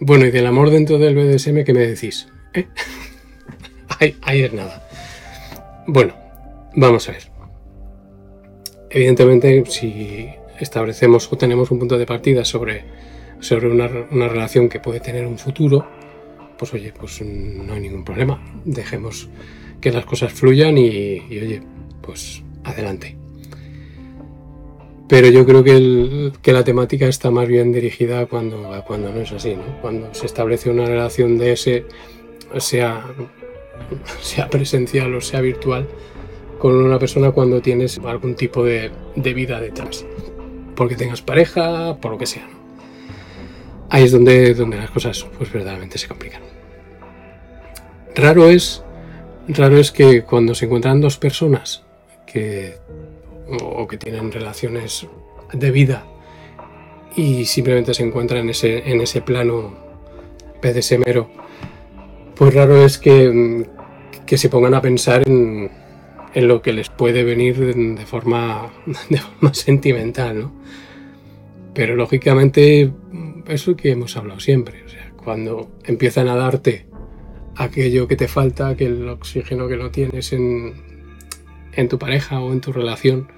Bueno, y del amor dentro del BDSM, ¿qué me decís? ¿Eh? ahí, ahí es nada. Bueno, vamos a ver. Evidentemente, si establecemos o tenemos un punto de partida sobre, sobre una, relación que puede tener un futuro, pues oye, pues no hay ningún problema. Dejemos que las cosas fluyan y, y oye, pues adelante. Pero yo creo que, la temática está más bien dirigida cuando, cuando no es así, ¿no? Cuando se establece una relación de ese, sea, sea presencial o sea virtual, con una persona cuando tienes algún tipo de, de vida detrás. Porque tengas pareja, por lo que sea. Ahí es donde, donde las cosas pues verdaderamente se complican. Raro es, raro es que cuando se encuentran dos personas que o que tienen relaciones de vida y simplemente se encuentran en ese, en ese plano PDSMero, pues raro es que, que se pongan a pensar en, lo que les puede venir de forma, de forma sentimental, ¿no? Pero lógicamente, eso que hemos hablado siempre, cuando empiezan a darte aquello que te falta, que el oxígeno que no tienes en, en tu pareja o en tu relación,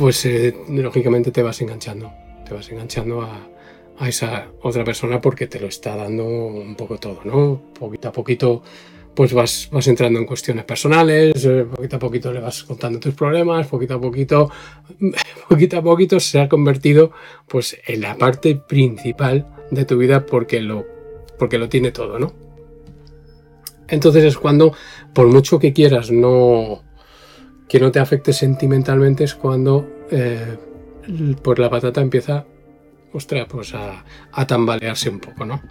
pues eh, lógicamente te vas enganchando, te vas enganchando a, esa otra persona porque te lo está dando un poco todo, ¿no? Poquito a poquito pues vas, vas entrando en cuestiones personales, eh, poquito a poquito le vas contando tus problemas, poquito a poquito, poquito a poquito se ha convertido pues en la parte principal de tu vida porque lo, porque lo tiene todo, ¿no? Entonces es cuando, por mucho que quieras no, que no te afecte sentimentalmente es cuando eh, la patata empieza ostras, pues a, a, tambalearse un poco, ¿no?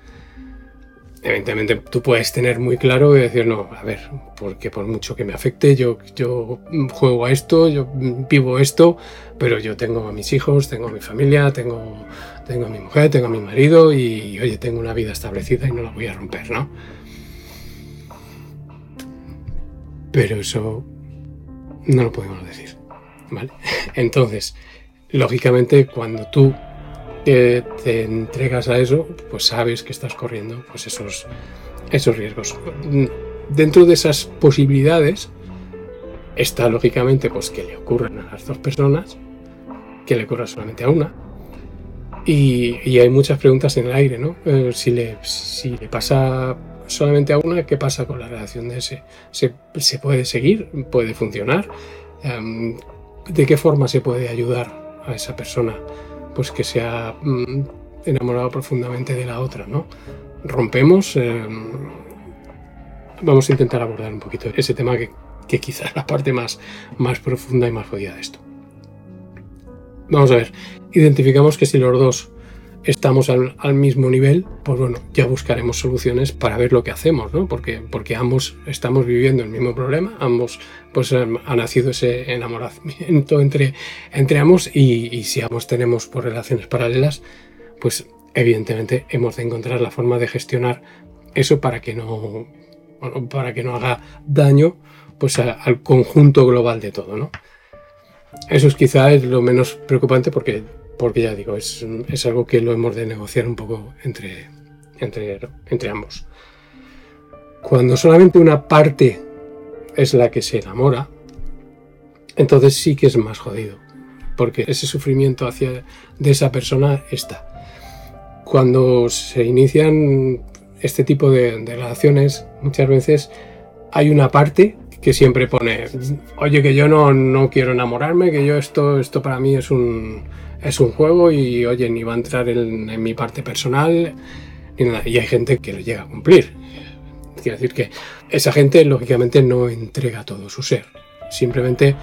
Evidentemente tú puedes tener muy claro y decir, no, a ver, porque por mucho que me afecte, yo, yo juego a esto, yo vivo esto, pero yo tengo a mis hijos, tengo a mi familia, tengo, tengo a mi mujer, tengo a mi marido y, oye, tengo una vida establecida y no la voy a romper, ¿no? Pero eso no lo podemos decir. ¿vale? Entonces, lógicamente, cuando tú eh, te entregas a eso, pues sabes que estás corriendo pues esos, esos riesgos. Dentro de esas posibilidades está, lógicamente, pues que le ocurran a las dos personas, que le ocurra solamente a una. Y, y hay muchas preguntas en el aire, ¿no? Eh, si, le, si le pasa solamente a una, ¿qué pasa con la relación de ese? ¿Se, puede seguir? ¿Puede funcionar? Um, ¿De qué forma se puede ayudar a esa persona pues que se ha um, enamorado profundamente de la otra? ¿no? Rompemos. Um, vamos a intentar abordar un poquito ese tema que, que quizás la parte más, más profunda y más jodida de esto. Vamos a ver, identificamos que si los dos estamos al, mismo nivel, pues bueno, ya buscaremos soluciones para ver lo que hacemos, ¿no? Porque, porque ambos estamos viviendo el mismo problema, ambos pues ha nacido ese enamoramiento entre, entre ambos y, y si ambos tenemos por pues, relaciones paralelas, pues evidentemente hemos de encontrar la forma de gestionar eso para que no, bueno, para que no haga daño pues al conjunto global de todo, ¿no? Eso es quizá es lo menos preocupante porque porque ya digo, es, es, algo que lo hemos de negociar un poco entre, entre, entre ambos. Cuando solamente una parte es la que se enamora, entonces sí que es más jodido, porque ese sufrimiento hacia de esa persona está. Cuando se inician este tipo de, de relaciones, muchas veces hay una parte que siempre pone, oye, que yo no, no quiero enamorarme, que yo esto, esto para mí es un, es un juego y, oye, ni va a entrar en, mi parte personal, ni nada. Y hay gente que lo llega a cumplir. Quiero decir que esa gente, lógicamente, no entrega todo su ser. Simplemente,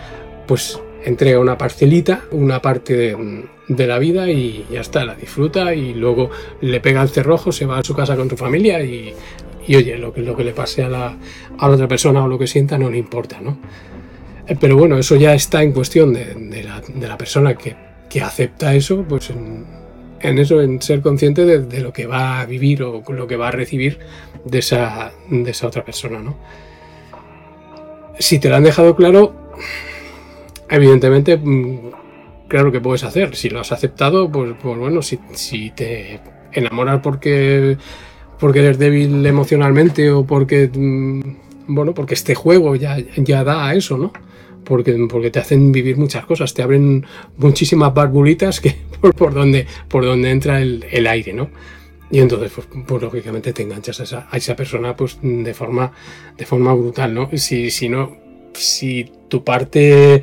pues, entrega una parcelita, una parte de, de, la vida y ya está, la disfruta y luego le pega el cerrojo, se va a su casa con su familia y, y oye, lo que, le pase a la, a otra persona o lo que sienta no le importa, ¿no? Eh, pero bueno, eso ya está en cuestión de, la, de la persona que que acepta eso, pues en, eso, en ser consciente de, lo que va a vivir o lo que va a recibir de esa, de esa otra persona, ¿no? Si te lo han dejado claro, evidentemente, mm, claro que puedes hacer. Si lo has aceptado, pues, pues bueno, si, si te enamorar porque, porque eres débil emocionalmente o porque, mm, bueno, porque este juego ya, ya da a eso, ¿no? Porque, porque te hacen vivir muchas cosas, te abren muchísimas barbulitas que, por, donde, por donde entra el, el aire, ¿no? Y entonces, pues, pues, lógicamente te enganchas a esa, a esa, persona pues, de, forma, de forma brutal, ¿no? Si, si no, si tu parte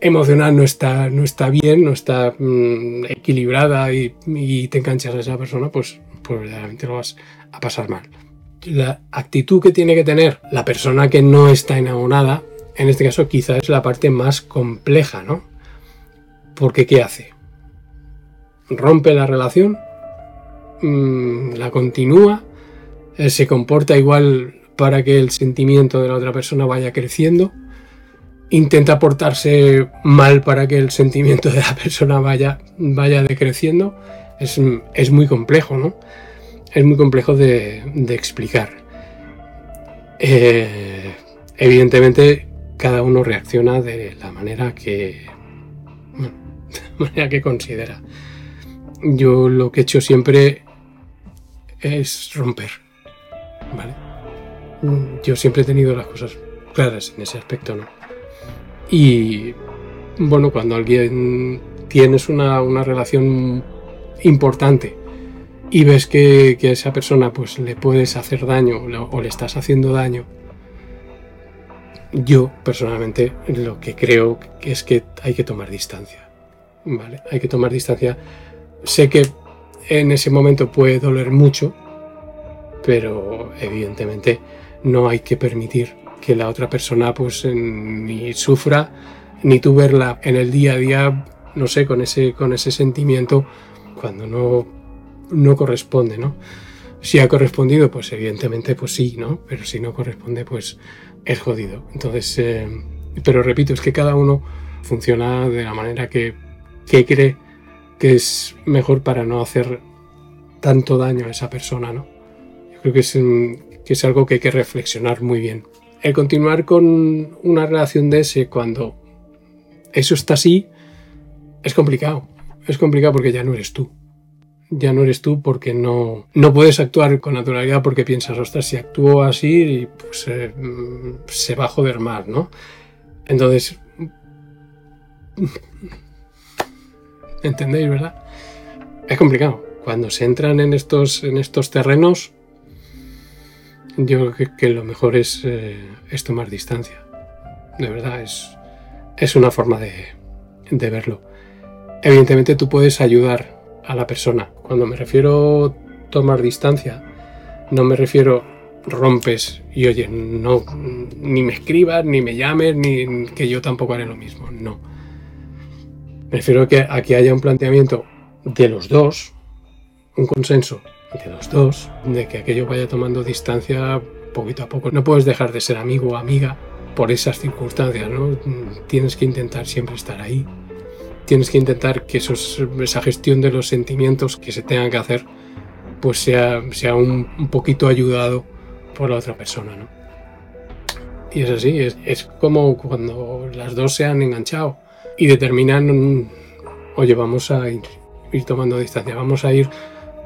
emocional no está, no está bien, no está mm, equilibrada y, y, te enganchas a esa persona, pues, pues verdaderamente lo vas a pasar mal. La actitud que tiene que tener la persona que no está enamorada, en este caso quizás es la parte más compleja, ¿no? Porque ¿qué hace? Rompe la relación Mm, la continúa, eh, se comporta igual para que el sentimiento de la otra persona vaya creciendo, intenta portarse mal para que el sentimiento de la persona vaya, vaya decreciendo. Es, es muy complejo, ¿no? Es muy complejo de, explicar. Eh, evidentemente, cada uno reacciona de la manera que, la manera que considera. Yo lo que he hecho siempre es romper. ¿Vale? Yo siempre he tenido las cosas claras en ese aspecto, ¿no? Y bueno, cuando alguien tienes una, relación importante y ves que, a esa persona pues le puedes hacer daño o le estás haciendo daño, yo personalmente lo que creo es que hay que tomar distancia. ¿Vale? Hay que tomar distancia. Sé que en ese momento puede doler mucho, pero evidentemente no hay que permitir que la otra persona pues ni sufra, ni tú verla en el día a día, no sé, con ese, con ese sentimiento cuando no, no corresponde, ¿no? Si ha correspondido, pues evidentemente pues sí, ¿no? Pero si no corresponde, pues es jodido. Entonces, eh, pero repito, es que cada uno funciona de la manera que, que cree que es mejor para no hacer tanto daño a esa persona, ¿no? Creo que es, que es algo que hay que reflexionar muy bien. El continuar con una relación de ese cuando eso está así es complicado. Es complicado porque ya no eres tú. Ya no eres tú porque no, no puedes actuar con naturalidad porque piensas, ostras, si actúo así, pues eh, se va a joder más, ¿no? Entonces, ¿Entendéis, verdad? Es complicado. Cuando se entran en estos, en estos terrenos, yo creo que, lo mejor es, eh, es, tomar distancia. De verdad, es, es una forma de, de verlo. Evidentemente tú puedes ayudar a la persona. Cuando me refiero tomar distancia, no me refiero rompes y oye, no, ni me escribas, ni me llames, ni que yo tampoco haré lo mismo. No Prefiero que aquí haya un planteamiento de los dos, un consenso de los dos, de que aquello vaya tomando distancia poquito a poco. No puedes dejar de ser amigo o amiga por esas circunstancias, ¿no? Tienes que intentar siempre estar ahí. Tienes que intentar que esa gestión de los sentimientos que se tengan que hacer, pues sea, sea un, poquito ayudado por la otra persona, ¿no? Y es así, es, es como cuando las dos se han enganchado y determinan, oye, vamos a ir, tomando distancia, vamos a ir,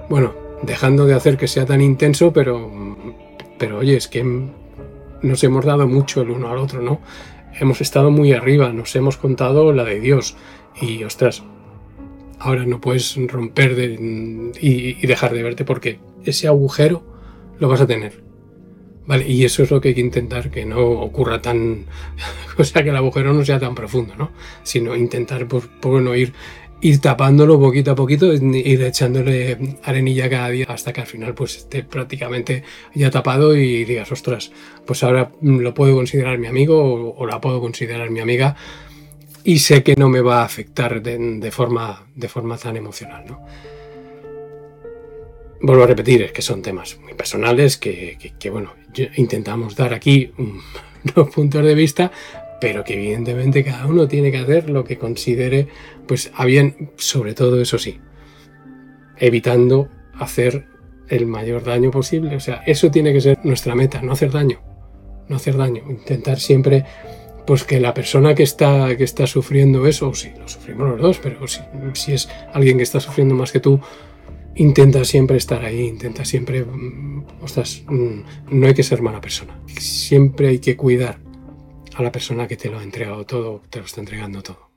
bueno, dejando de hacer que sea tan intenso, pero, pero oye, es que nos hemos dado mucho el uno al otro, ¿no? Hemos estado muy arriba, nos hemos contado la de Dios y, ostras, ahora no puedes romper y dejar de verte porque ese agujero lo vas a tener. Vale, y eso es lo que hay que intentar que no ocurra tan, o sea, que el agujero no sea tan profundo, ¿no? Sino intentar, por, por no ir, ir tapándolo poquito a poquito, ir echándole arenilla cada día hasta que al final pues esté prácticamente ya tapado y digas, ostras, pues ahora lo puedo considerar mi amigo o, la puedo considerar mi amiga y sé que no me va a afectar de, forma, de forma tan emocional, ¿no? Vuelvo a repetir, es que son temas muy personales que, bueno, intentamos dar aquí unos puntos de vista, pero que evidentemente cada uno tiene que hacer lo que considere, pues a bien, sobre todo eso sí, evitando hacer el mayor daño posible. O sea, eso tiene que ser nuestra meta, no hacer daño, no hacer daño, intentar siempre pues que la persona que está, que está sufriendo eso, o si lo sufrimos los dos, pero si, si es alguien que está sufriendo más que tú, intenta siempre estar ahí, intenta siempre, mm, ostras, mm, no hay que ser mala persona, siempre hay que cuidar a la persona que te lo ha entregado todo, te lo está entregando todo.